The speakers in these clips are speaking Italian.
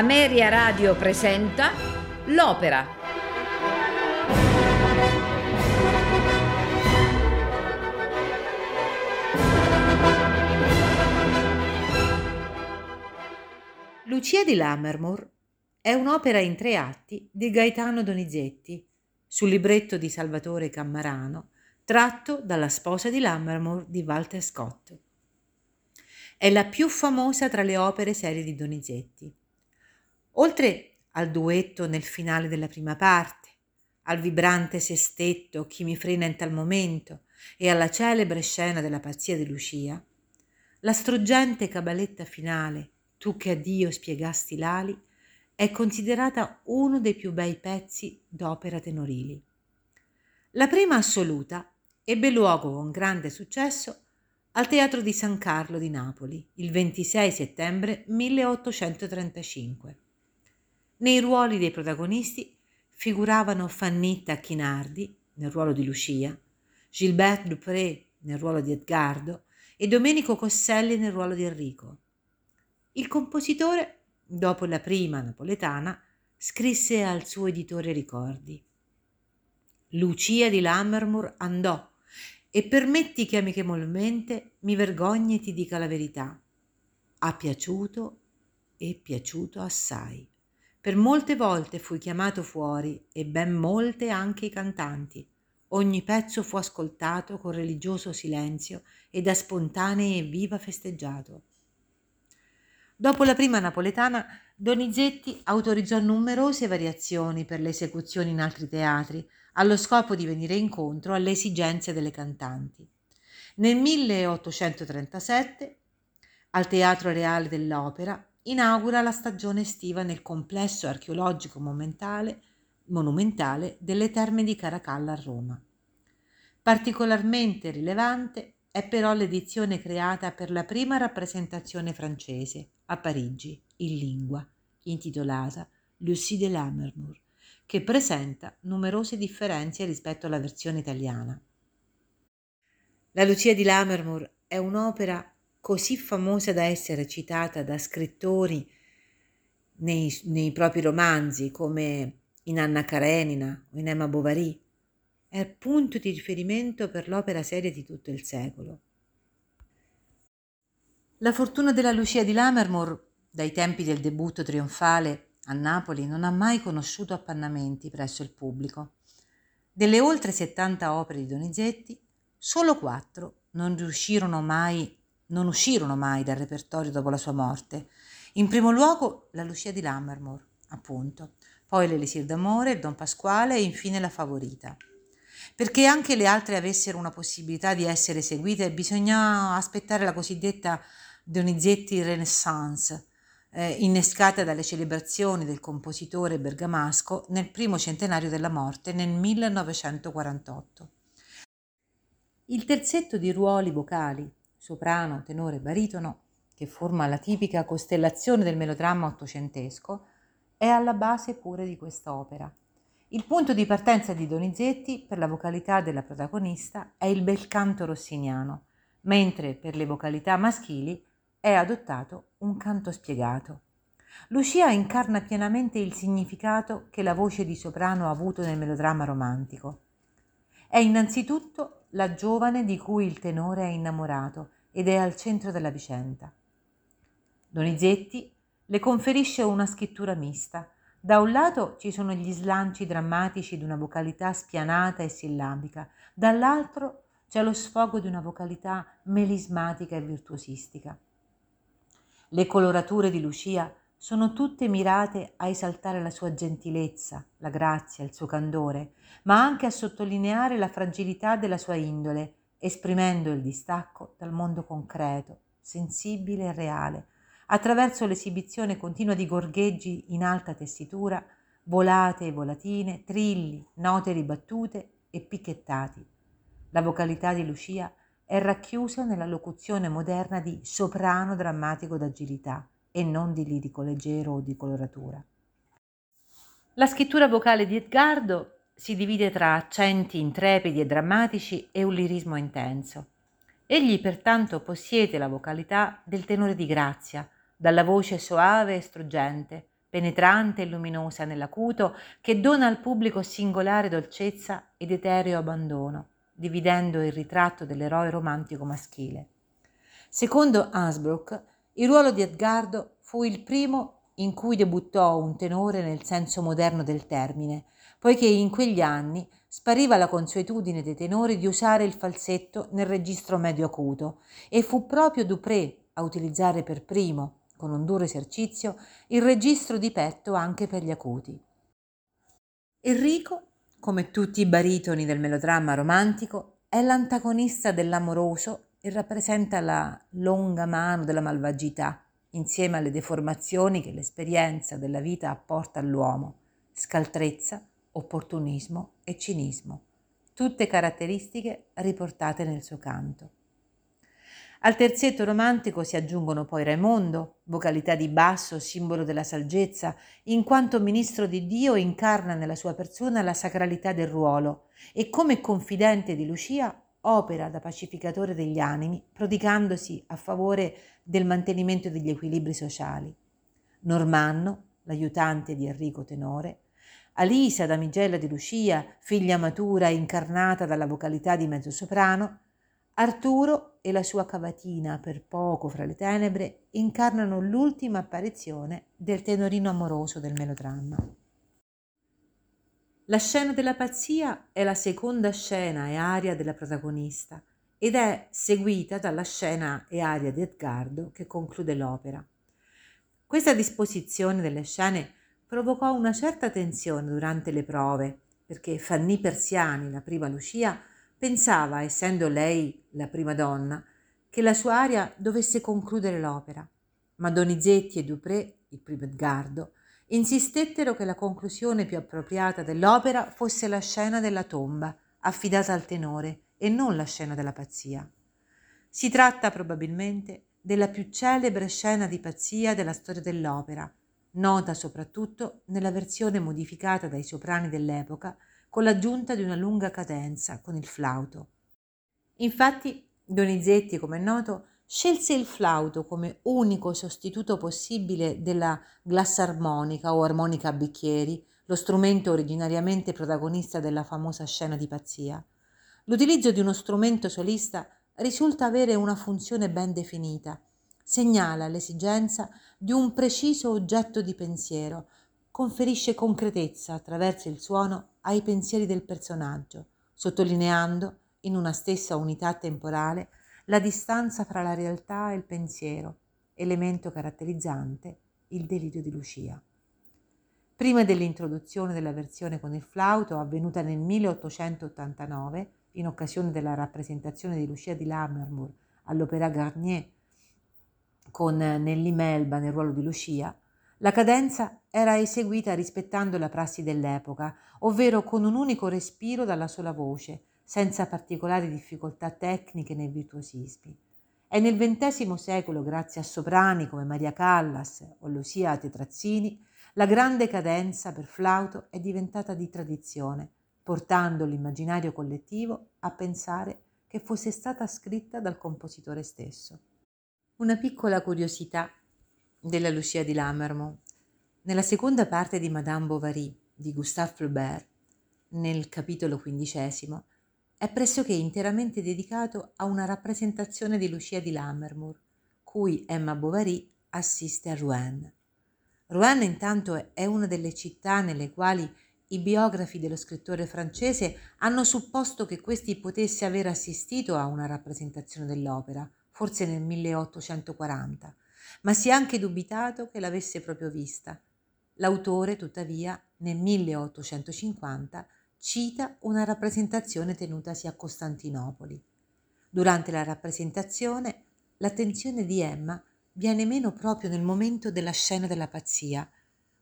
Ameria Radio presenta L'Opera. Lucia di Lammermoor è un'opera in tre atti di Gaetano Donizetti sul libretto di Salvatore Cammarano tratto dalla sposa di Lammermoor di Walter Scott. È la più famosa tra le opere serie di Donizetti. Oltre al duetto nel finale della prima parte, al vibrante sestetto Chi mi frena in tal momento e alla celebre scena della pazzia di Lucia, la struggente cabaletta finale Tu che a Dio spiegasti l'ali è considerata uno dei più bei pezzi d'opera tenorili. La prima assoluta ebbe luogo con grande successo al Teatro di San Carlo di Napoli il 26 settembre 1835. Nei ruoli dei protagonisti figuravano Fannitta Chinardi nel ruolo di Lucia, Gilbert Dupré nel ruolo di Edgardo e Domenico Cosselli nel ruolo di Enrico. Il compositore, dopo la prima napoletana, scrisse al suo editore ricordi. Lucia di Lammermoor andò e permetti che amichevolmente mi vergogni e ti dica la verità. Ha piaciuto e piaciuto assai. Per molte volte fui chiamato fuori e ben molte anche i cantanti. Ogni pezzo fu ascoltato con religioso silenzio e da spontanei e viva festeggiato. Dopo la prima napoletana, Donizetti autorizzò numerose variazioni per le esecuzioni in altri teatri, allo scopo di venire incontro alle esigenze delle cantanti. Nel 1837, al Teatro Reale dell'Opera, inaugura la stagione estiva nel complesso archeologico monumentale, delle Terme di Caracalla a Roma. Particolarmente rilevante è però l'edizione creata per la prima rappresentazione francese a Parigi in lingua, intitolata Lucie de Lammermoor, che presenta numerose differenze rispetto alla versione italiana. La Lucia di Lammermoor è un'opera così famosa da essere citata da scrittori nei, nei propri romanzi come in Anna Karenina o in Emma Bovary. È punto di riferimento per l'opera seria di tutto il secolo. La fortuna della Lucia di Lammermoor, dai tempi del debutto trionfale a Napoli non ha mai conosciuto appannamenti presso il pubblico. Delle oltre 70 opere di Donizetti, solo quattro non riuscirono mai, non uscirono mai dal repertorio dopo la sua morte. In primo luogo la Lucia di Lammermoor, appunto, poi l'Elisir d'amore, il Don Pasquale e infine la Favorita. Perché anche le altre avessero una possibilità di essere eseguite, bisogna aspettare la cosiddetta Donizetti Renaissance, eh, innescata dalle celebrazioni del compositore bergamasco nel primo centenario della morte nel 1948. Il terzetto di ruoli vocali, soprano, tenore e baritono, che forma la tipica costellazione del melodramma ottocentesco, è alla base pure di quest'opera. Il punto di partenza di Donizetti per la vocalità della protagonista è il bel canto rossiniano, mentre per le vocalità maschili è adottato un canto spiegato. Lucia incarna pienamente il significato che la voce di soprano ha avuto nel melodramma romantico. È innanzitutto la giovane di cui il tenore è innamorato ed è al centro della vicenda. Donizetti le conferisce una scrittura mista. Da un lato ci sono gli slanci drammatici di una vocalità spianata e sillabica, dall'altro c'è lo sfogo di una vocalità melismatica e virtuosistica. Le colorature di Lucia sono tutte mirate a esaltare la sua gentilezza, la grazia, il suo candore, ma anche a sottolineare la fragilità della sua indole, esprimendo il distacco dal mondo concreto, sensibile e reale, attraverso l'esibizione continua di gorgheggi in alta tessitura, volate e volatine, trilli, note ribattute e picchettati. La vocalità di Lucia è racchiusa nella locuzione moderna di soprano drammatico d'agilità e non di lirico leggero o di coloratura. La scrittura vocale di Edgardo si divide tra accenti intrepidi e drammatici e un lirismo intenso. Egli pertanto possiede la vocalità del tenore di grazia, dalla voce soave e struggente, penetrante e luminosa nell'acuto, che dona al pubblico singolare dolcezza ed etereo abbandono, dividendo il ritratto dell'eroe romantico maschile. Secondo Hansbrook, il ruolo di Edgardo fu il primo in cui debuttò un tenore nel senso moderno del termine, poiché in quegli anni spariva la consuetudine dei tenori di usare il falsetto nel registro medio acuto e fu proprio Dupré a utilizzare per primo, con un duro esercizio, il registro di petto anche per gli acuti. Enrico, come tutti i baritoni del melodramma romantico, è l'antagonista dell'amoroso e rappresenta la longa mano della malvagità, insieme alle deformazioni che l'esperienza della vita apporta all'uomo, scaltrezza, opportunismo e cinismo, tutte caratteristiche riportate nel suo canto. Al terzetto romantico si aggiungono poi Raimondo, vocalità di basso, simbolo della saggezza, in quanto ministro di Dio incarna nella sua persona la sacralità del ruolo e come confidente di Lucia opera da pacificatore degli animi, prodigandosi a favore del mantenimento degli equilibri sociali. Normanno, l'aiutante di Enrico Tenore, Alisa, damigella di Lucia, figlia matura incarnata dalla vocalità di mezzosoprano, Arturo e la sua cavatina per poco fra le tenebre incarnano l'ultima apparizione del tenorino amoroso del melodramma. La scena della pazzia è la seconda scena e aria della protagonista ed è seguita dalla scena e aria di Edgardo che conclude l'opera. Questa disposizione delle scene provocò una certa tensione durante le prove, perché Fanny Persiani, la prima Lucia, pensava, essendo lei la prima donna, che la sua aria dovesse concludere l'opera, ma Donizetti e Dupré, il primo Edgardo, insistettero che la conclusione più appropriata dell'opera fosse la scena della tomba, affidata al tenore, e non la scena della pazzia. Si tratta probabilmente della più celebre scena di pazzia della storia dell'opera, nota soprattutto nella versione modificata dai soprani dell'epoca con l'aggiunta di una lunga cadenza con il flauto. Infatti Donizetti, come è noto, scelse il flauto come unico sostituto possibile della glassarmonica o armonica a bicchieri, lo strumento originariamente protagonista della famosa scena di pazzia. L'utilizzo di uno strumento solista risulta avere una funzione ben definita, segnala l'esigenza di un preciso oggetto di pensiero, conferisce concretezza attraverso il suono ai pensieri del personaggio, sottolineando in una stessa unità temporale la distanza fra la realtà e il pensiero, elemento caratterizzante il delirio di Lucia. Prima dell'introduzione della versione con il flauto, avvenuta nel 1889, in occasione della rappresentazione di Lucia di Lammermoor all'Opéra Garnier con Nelly Melba nel ruolo di Lucia, la cadenza era eseguita rispettando la prassi dell'epoca, ovvero con un unico respiro dalla sola voce, senza particolari difficoltà tecniche né virtuosismi. È nel XX secolo, grazie a soprani come Maria Callas o Lucia Tetrazzini, la grande cadenza per flauto è diventata di tradizione, portando l'immaginario collettivo a pensare che fosse stata scritta dal compositore stesso. Una piccola curiosità della Lucia di Lammermoor. Nella seconda parte di Madame Bovary di Gustave Flaubert, nel capitolo quindicesimo, è pressoché interamente dedicato a una rappresentazione di Lucia di Lammermoor, cui Emma Bovary assiste a Rouen. Rouen intanto è una delle città nelle quali i biografi dello scrittore francese hanno supposto che questi potesse aver assistito a una rappresentazione dell'opera, forse nel 1840, ma si è anche dubitato che l'avesse proprio vista. L'autore, tuttavia, nel 1850 cita una rappresentazione tenutasi a Costantinopoli. Durante la rappresentazione l'attenzione di Emma viene meno proprio nel momento della scena della pazzia,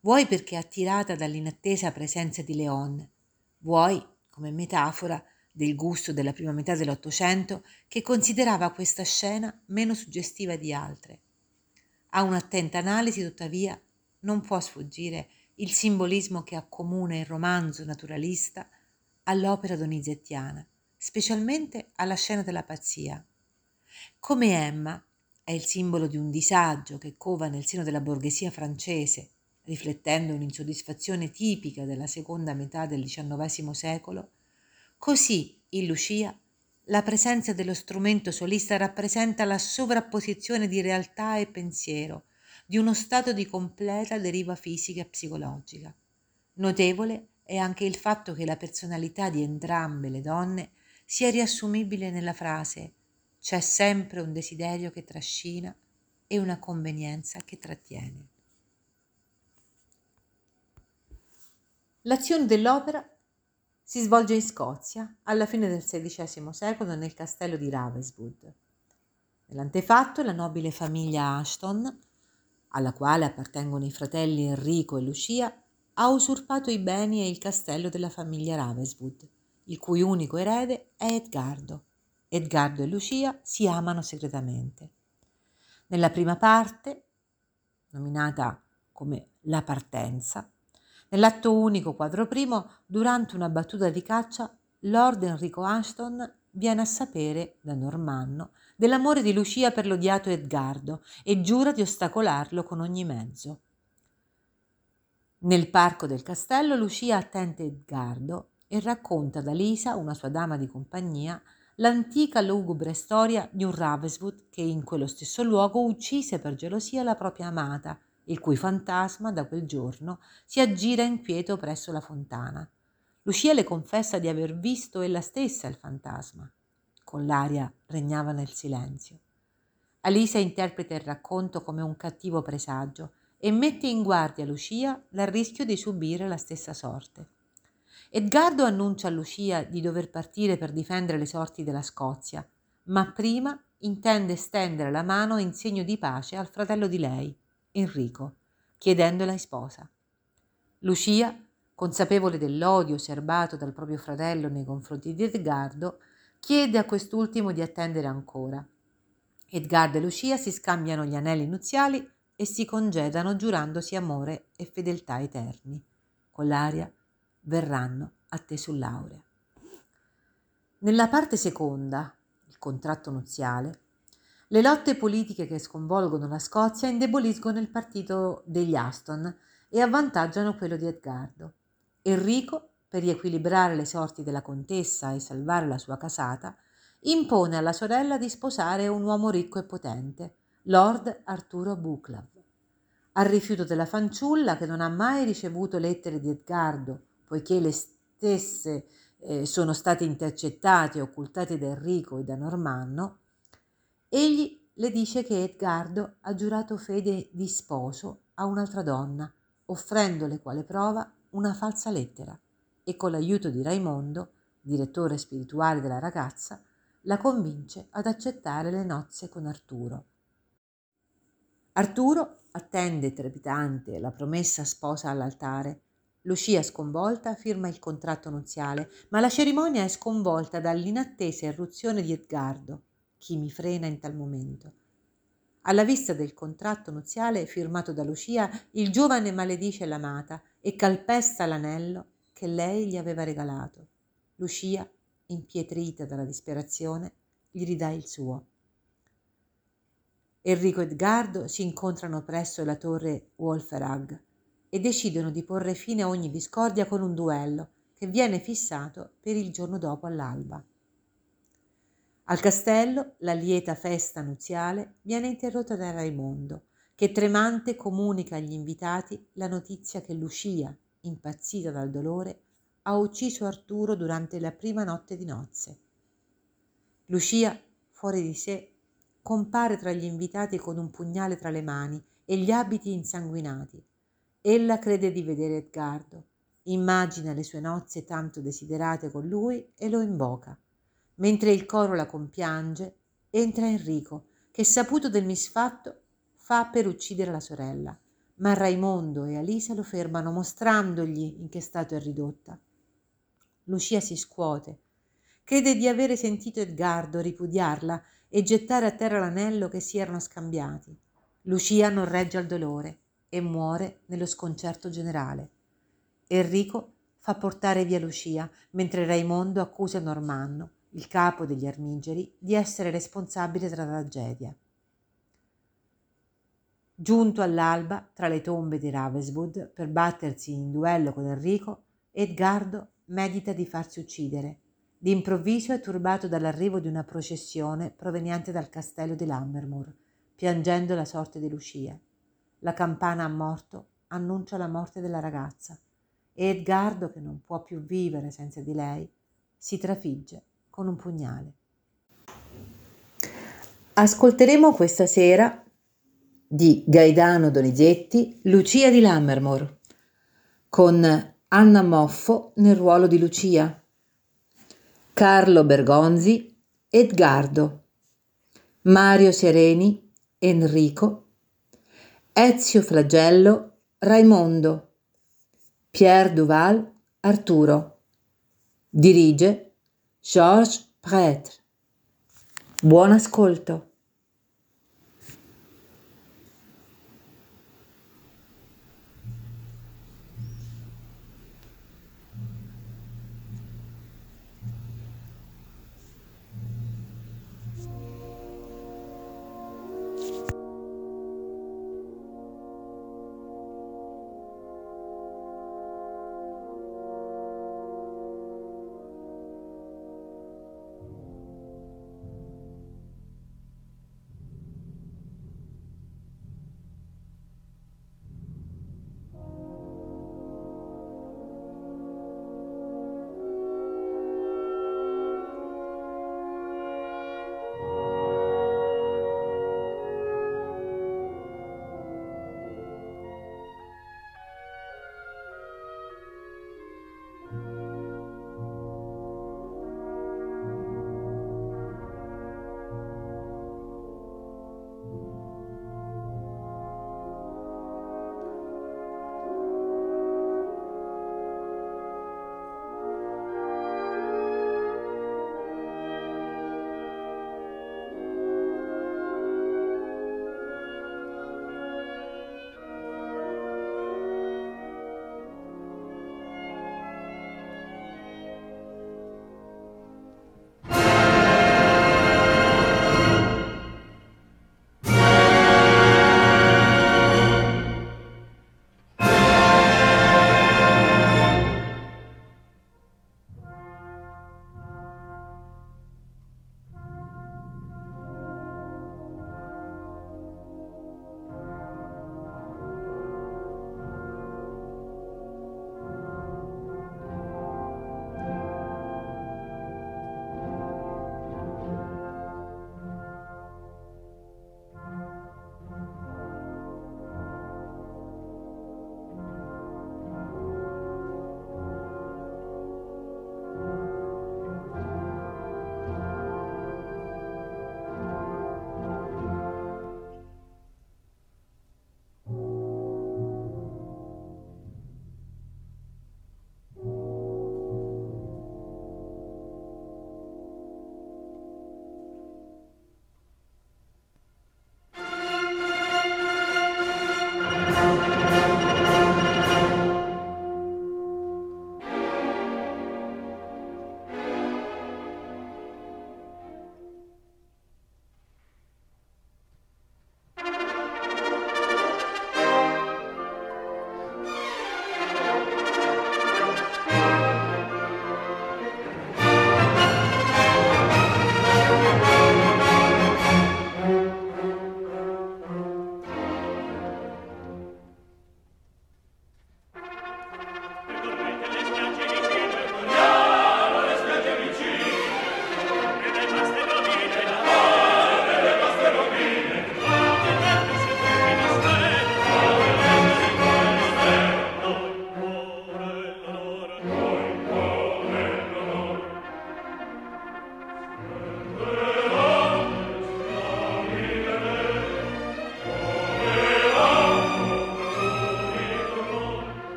vuoi perché attirata dall'inattesa presenza di Leon, vuoi come metafora del gusto della prima metà dell'Ottocento che considerava questa scena meno suggestiva di altre. A un'attenta analisi, tuttavia, non può sfuggire il simbolismo che accomuna il romanzo naturalista all'opera donizettiana, specialmente alla scena della pazzia. Come Emma è il simbolo di un disagio che cova nel seno della borghesia francese, riflettendo un'insoddisfazione tipica della seconda metà del XIX secolo, così in Lucia la presenza dello strumento solista rappresenta la sovrapposizione di realtà e pensiero, di uno stato di completa deriva fisica e psicologica. Notevole è anche il fatto che la personalità di entrambe le donne sia riassumibile nella frase c'è sempre un desiderio che trascina e una convenienza che trattiene. L'azione dell'opera si svolge in Scozia alla fine del XVI secolo nel castello di Ravenswood. Nell'antefatto la nobile famiglia Ashton, alla quale appartengono i fratelli Enrico e Lucia, ha usurpato i beni e il castello della famiglia Ravenswood, il cui unico erede è Edgardo. Edgardo e Lucia si amano segretamente. Nella prima parte, nominata come La partenza, Nell'atto unico, quadro primo, durante una battuta di caccia, Lord Enrico Ashton viene a sapere da Normanno dell'amore di Lucia per l'odiato Edgardo e giura di ostacolarlo con ogni mezzo. Nel parco del castello Lucia attende Edgardo e racconta ad Alisa, una sua dama di compagnia, l'antica lugubre storia di un Ravenswood che in quello stesso luogo uccise per gelosia la propria amata il cui fantasma da quel giorno si aggira inquieto presso la fontana. Lucia le confessa di aver visto ella stessa il fantasma. Con l'aria regnava nel silenzio. Alisa interpreta il racconto come un cattivo presagio e mette in guardia Lucia dal rischio di subire la stessa sorte. Edgardo annuncia a Lucia di dover partire per difendere le sorti della Scozia, ma prima intende stendere la mano in segno di pace al fratello di lei, Enrico, chiedendola in sposa. Lucia, consapevole dell'odio serbato dal proprio fratello nei confronti di Edgardo, chiede a quest'ultimo di attendere ancora. Edgardo e Lucia si scambiano gli anelli nuziali e si congedano giurandosi amore e fedeltà eterni. Con l'aria verranno a te sull'aurea. Nella parte seconda, il contratto nuziale, le lotte politiche che sconvolgono la Scozia indeboliscono il partito degli Aston e avvantaggiano quello di Edgardo. Enrico, per riequilibrare le sorti della contessa e salvare la sua casata, impone alla sorella di sposare un uomo ricco e potente, Lord Arturo Buclav. Al rifiuto della fanciulla, che non ha mai ricevuto lettere di Edgardo, poiché le stesse eh, sono state intercettate e occultate da Enrico e da Normanno, Egli le dice che Edgardo ha giurato fede di sposo a un'altra donna, offrendole quale prova una falsa lettera e con l'aiuto di Raimondo, direttore spirituale della ragazza, la convince ad accettare le nozze con Arturo. Arturo attende trepidante la promessa sposa all'altare. Lucia, sconvolta, firma il contratto nuziale, ma la cerimonia è sconvolta dall'inattesa irruzione di Edgardo, chi mi frena in tal momento. Alla vista del contratto nuziale firmato da Lucia, il giovane maledice l'amata e calpesta l'anello che lei gli aveva regalato. Lucia, impietrita dalla disperazione, gli ridà il suo. Enrico e Edgardo si incontrano presso la torre Wolferag e decidono di porre fine a ogni discordia con un duello che viene fissato per il giorno dopo all'alba. Al castello la lieta festa nuziale viene interrotta da Raimondo, che tremante comunica agli invitati la notizia che Lucia, impazzita dal dolore, ha ucciso Arturo durante la prima notte di nozze. Lucia, fuori di sé, compare tra gli invitati con un pugnale tra le mani e gli abiti insanguinati. Ella crede di vedere Edgardo, immagina le sue nozze tanto desiderate con lui e lo invoca. Mentre il coro la compiange, entra Enrico, che saputo del misfatto fa per uccidere la sorella, ma Raimondo e Alisa lo fermano mostrandogli in che stato è ridotta. Lucia si scuote, crede di avere sentito Edgardo ripudiarla e gettare a terra l'anello che si erano scambiati. Lucia non regge al dolore e muore nello sconcerto generale. Enrico fa portare via Lucia, mentre Raimondo accusa Normanno il capo degli armigeri, di essere responsabile della tragedia. Giunto all'alba tra le tombe di Ravenswood per battersi in duello con Enrico, Edgardo medita di farsi uccidere. D'improvviso è turbato dall'arrivo di una processione proveniente dal castello di Lammermoor, piangendo la sorte di Lucia. La campana a morto annuncia la morte della ragazza e Edgardo, che non può più vivere senza di lei, si trafigge con un pugnale. Ascolteremo questa sera di Gaetano Donizetti Lucia di Lammermoor con Anna Moffo nel ruolo di Lucia, Carlo Bergonzi Edgardo, Mario Sereni Enrico, Ezio Flagello Raimondo, Pierre Duval Arturo. Dirige Georges Prêtre. Buon ascolto.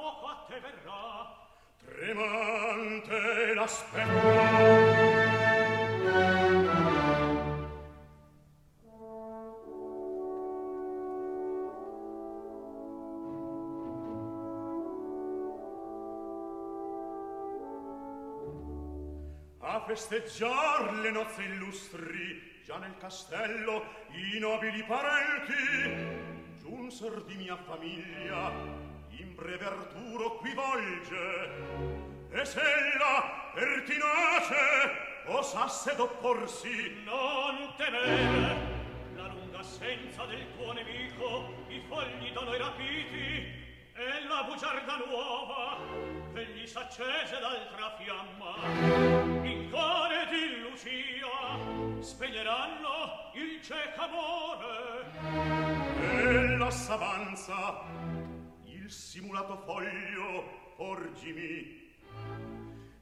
Poco a te verrà. Tremante l'aspetto. Festeggiar le nozze illustri già nel castello i nobili parenti giunser di mia famiglia in breve arturo qui volge e se la pertinace osasse d'opporsi. Non temere la lunga assenza del tuo nemico i fogli da noi rapiti e la bugiarda nuova che gli s'accese d'altra fiamma. In core di Lucia spegneranno il cieco amore. E la s'avanza simulato foglio porgimi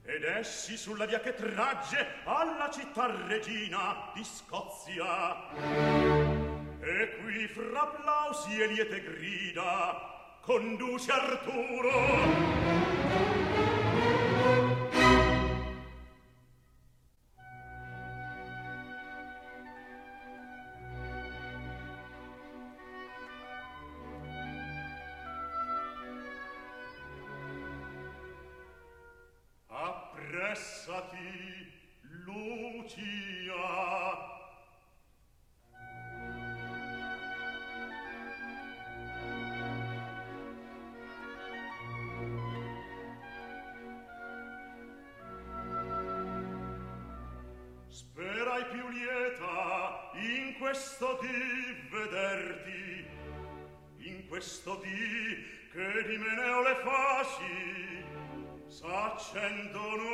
ed essi sulla via che tragge alla città regina di Scozia. E qui fra applausi e liete grida conduce Arturo. s'accendono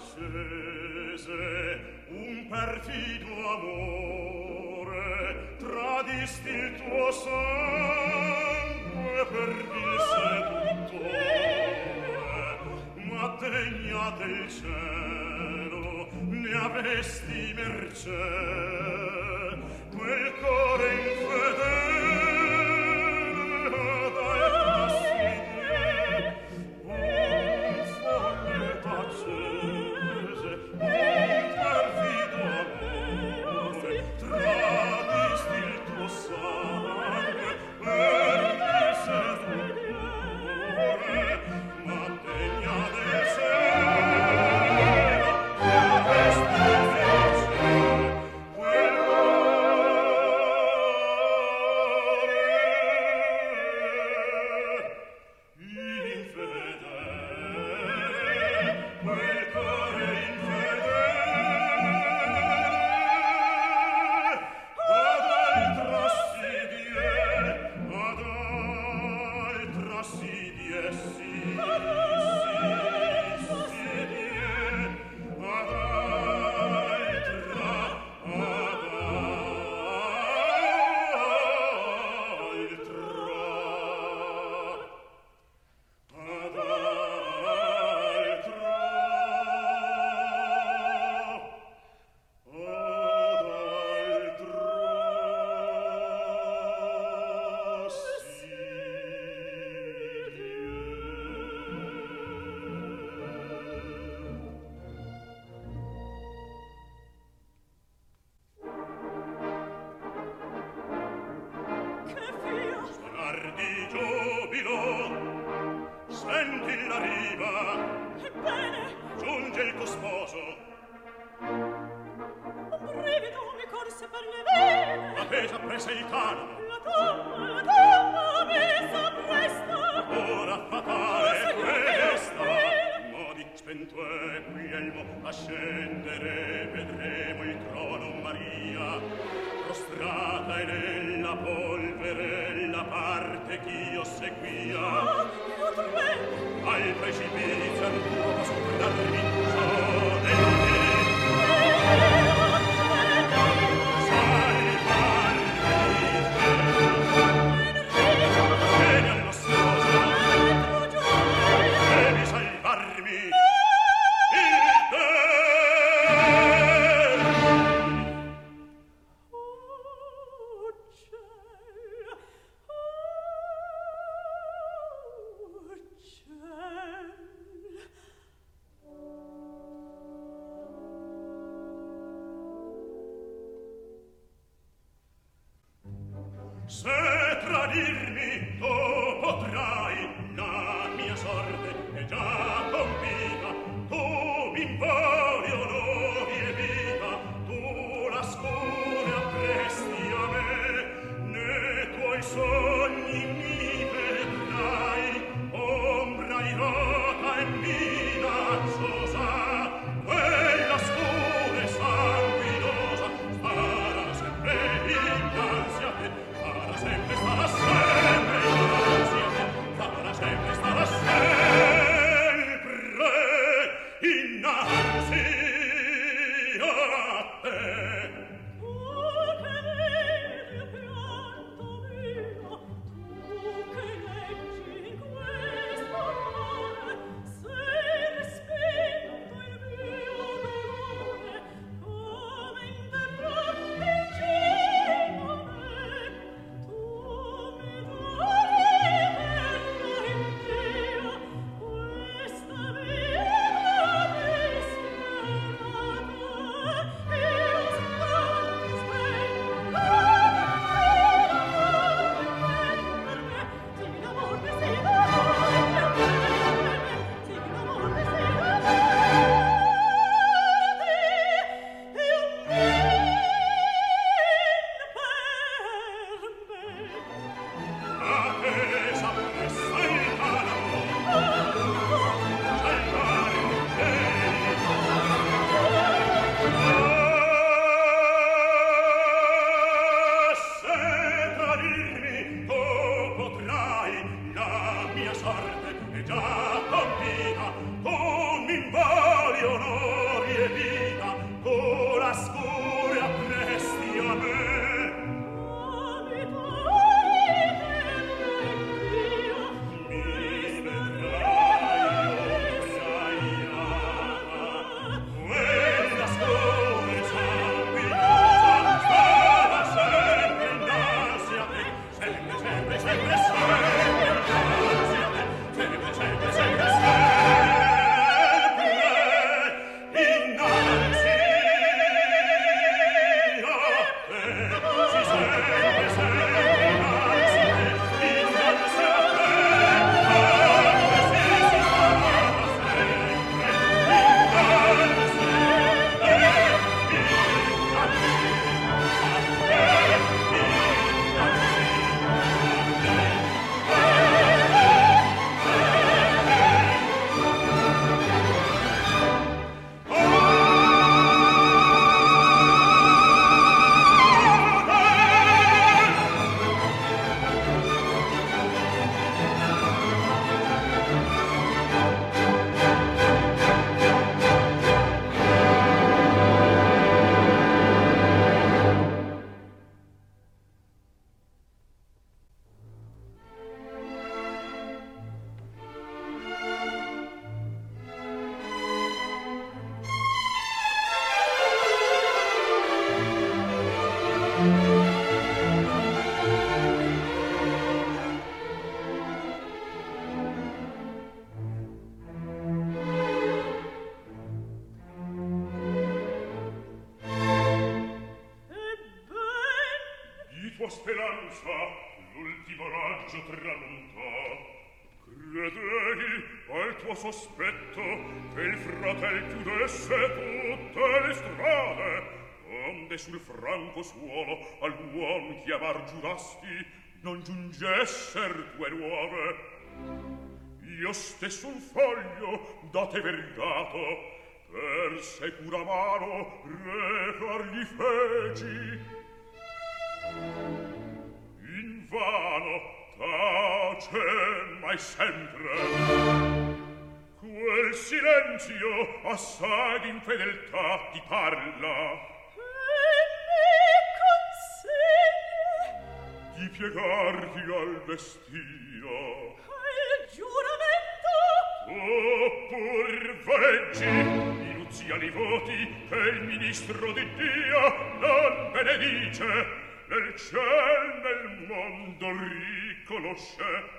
Asche stesso un foglio da te vergato per secura mano recar gli feci. In vano tace mai sempre. Quel silenzio assai d'infedeltà ti parla di piegarti al destino al giuramento. Oppur veggi i nuziali voti che il ministro di Dio non benedice. Nel ciel nel mondo riconosce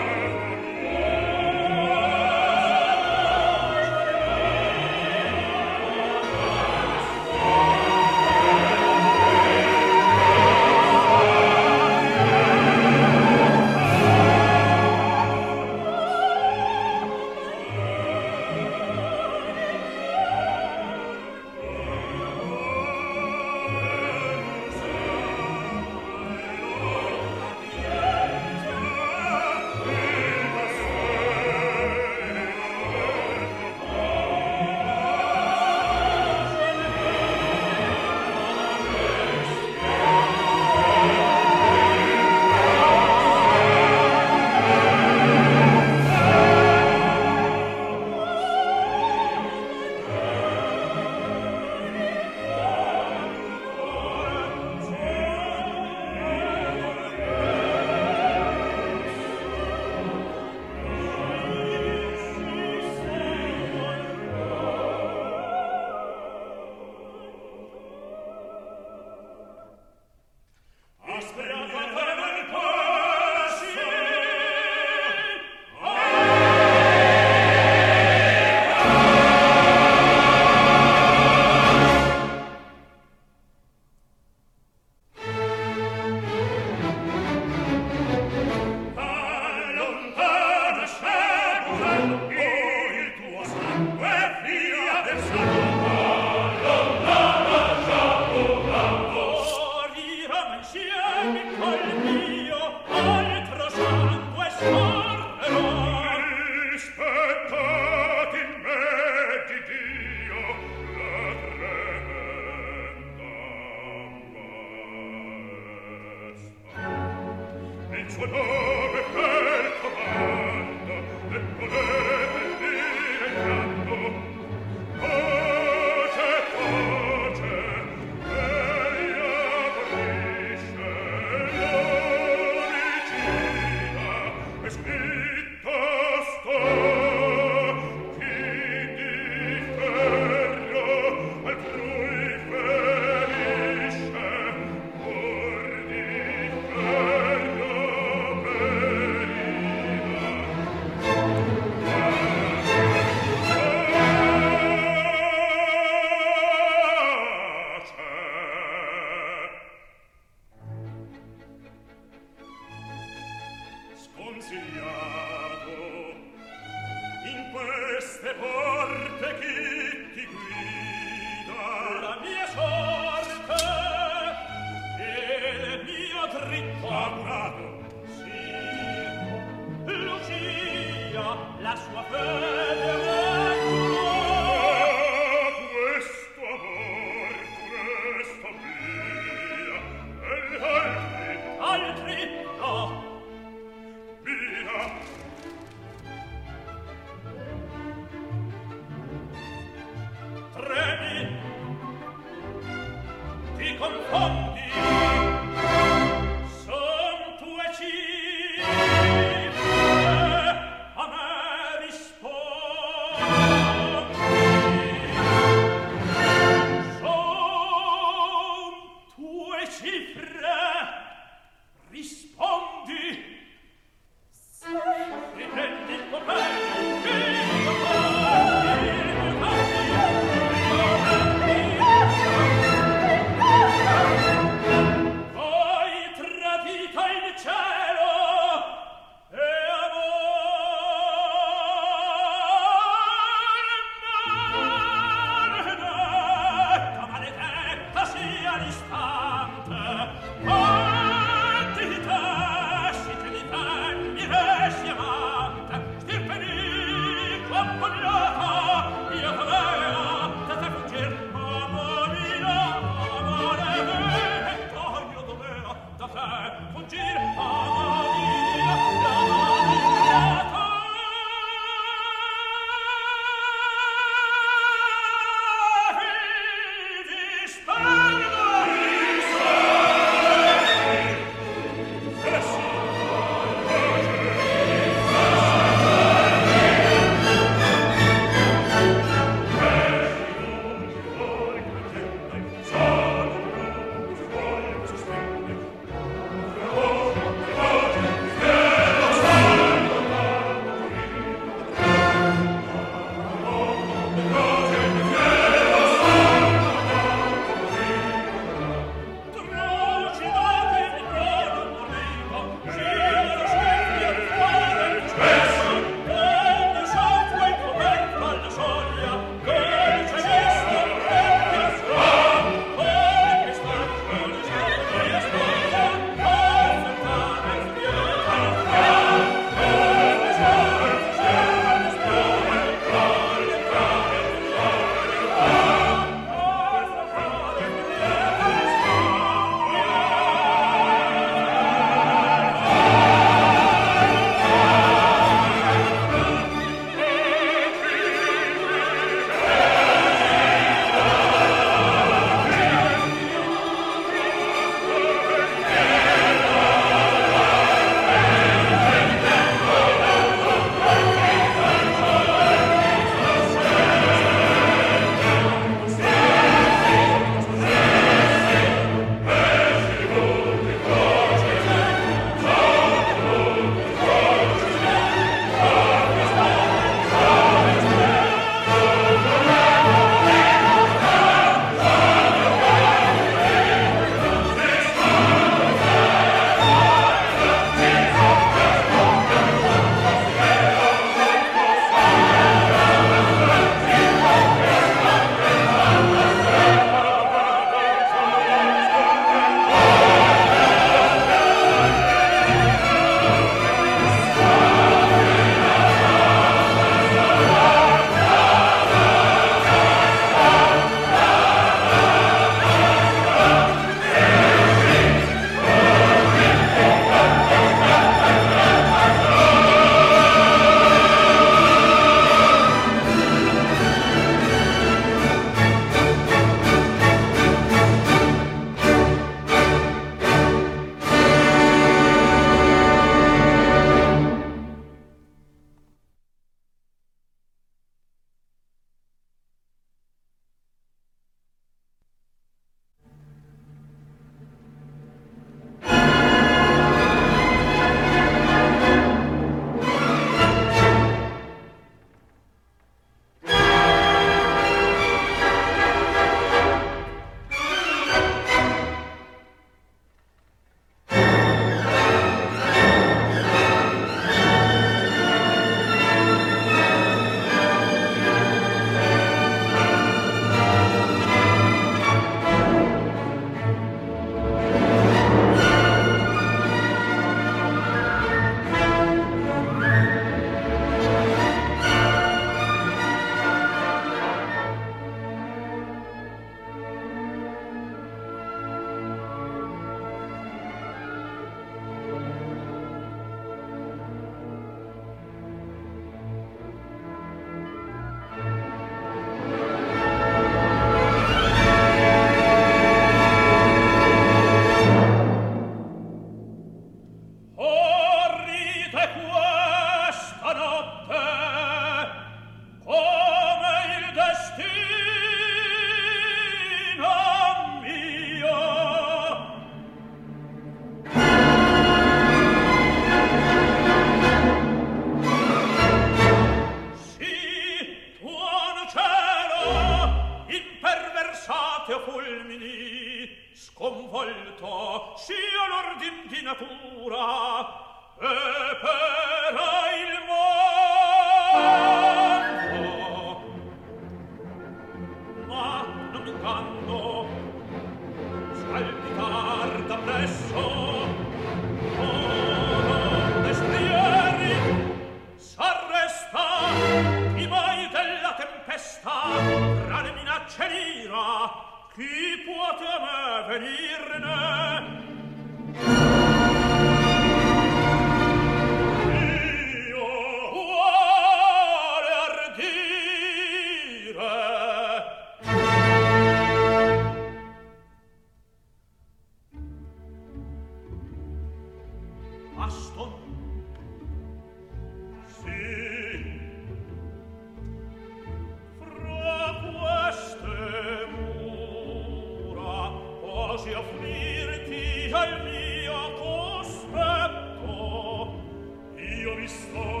Oh.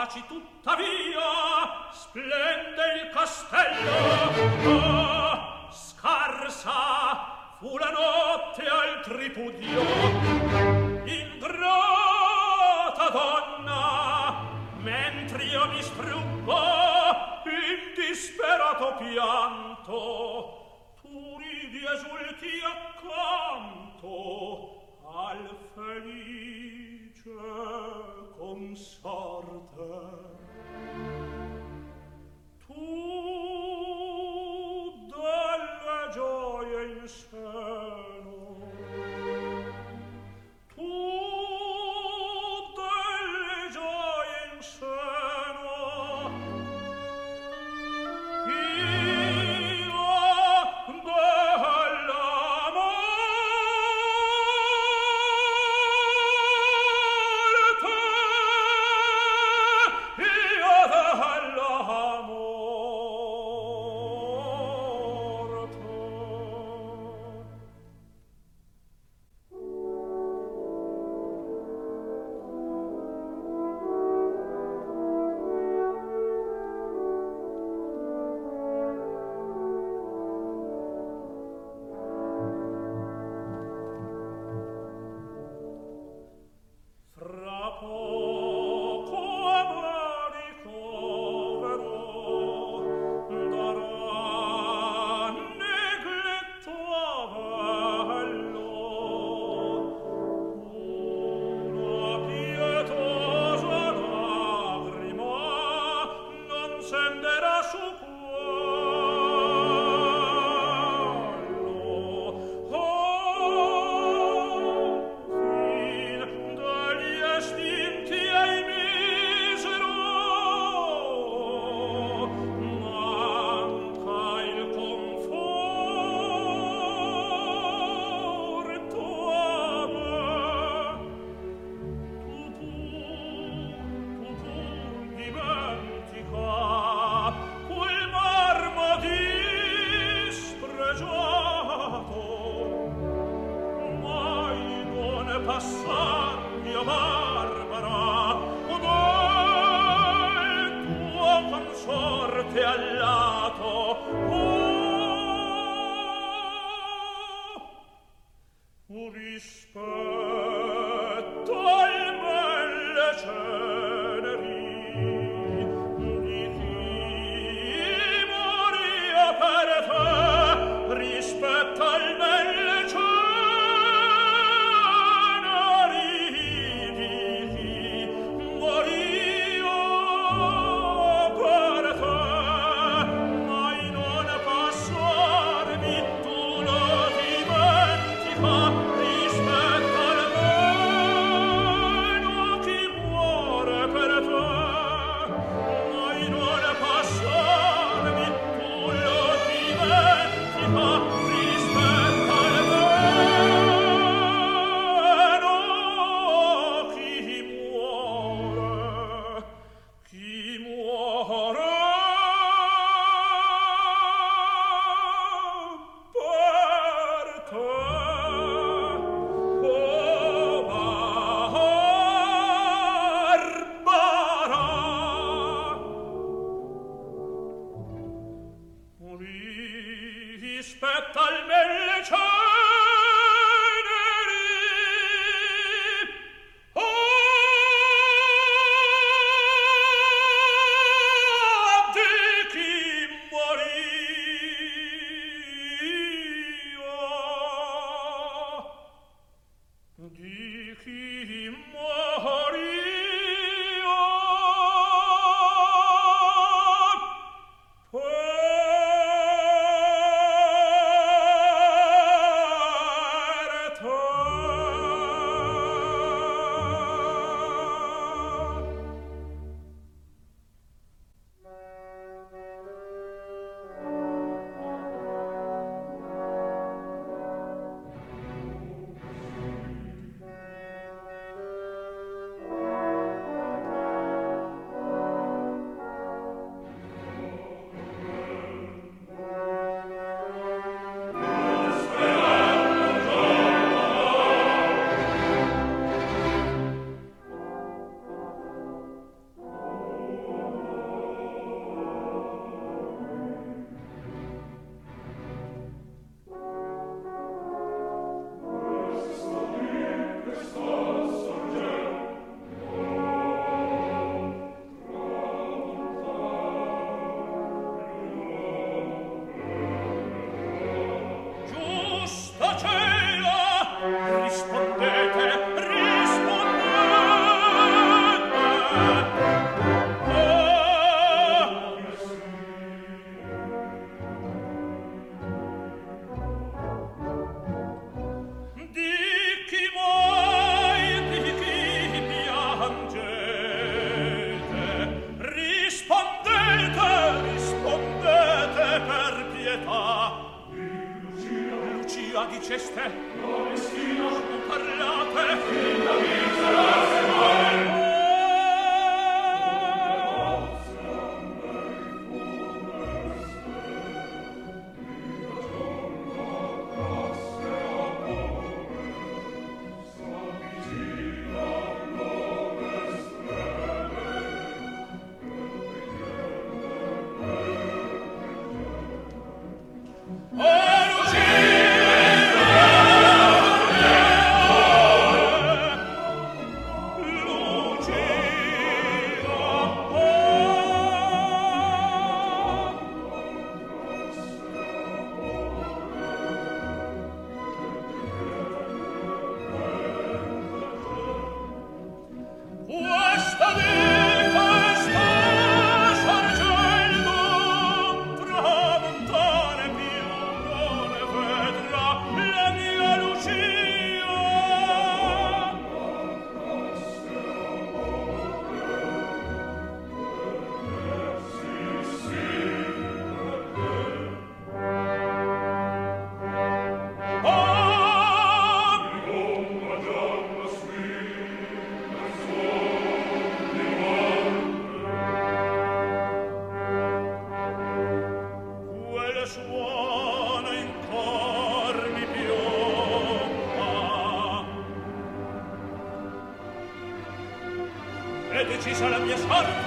capaci tuttavia splende il castello. Ma scarsa fu la notte al tripudio. Ingrata donna mentre io mi struggo in disperato pianto tu ridi esulti accanto al felice cum tu Mark.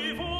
Mi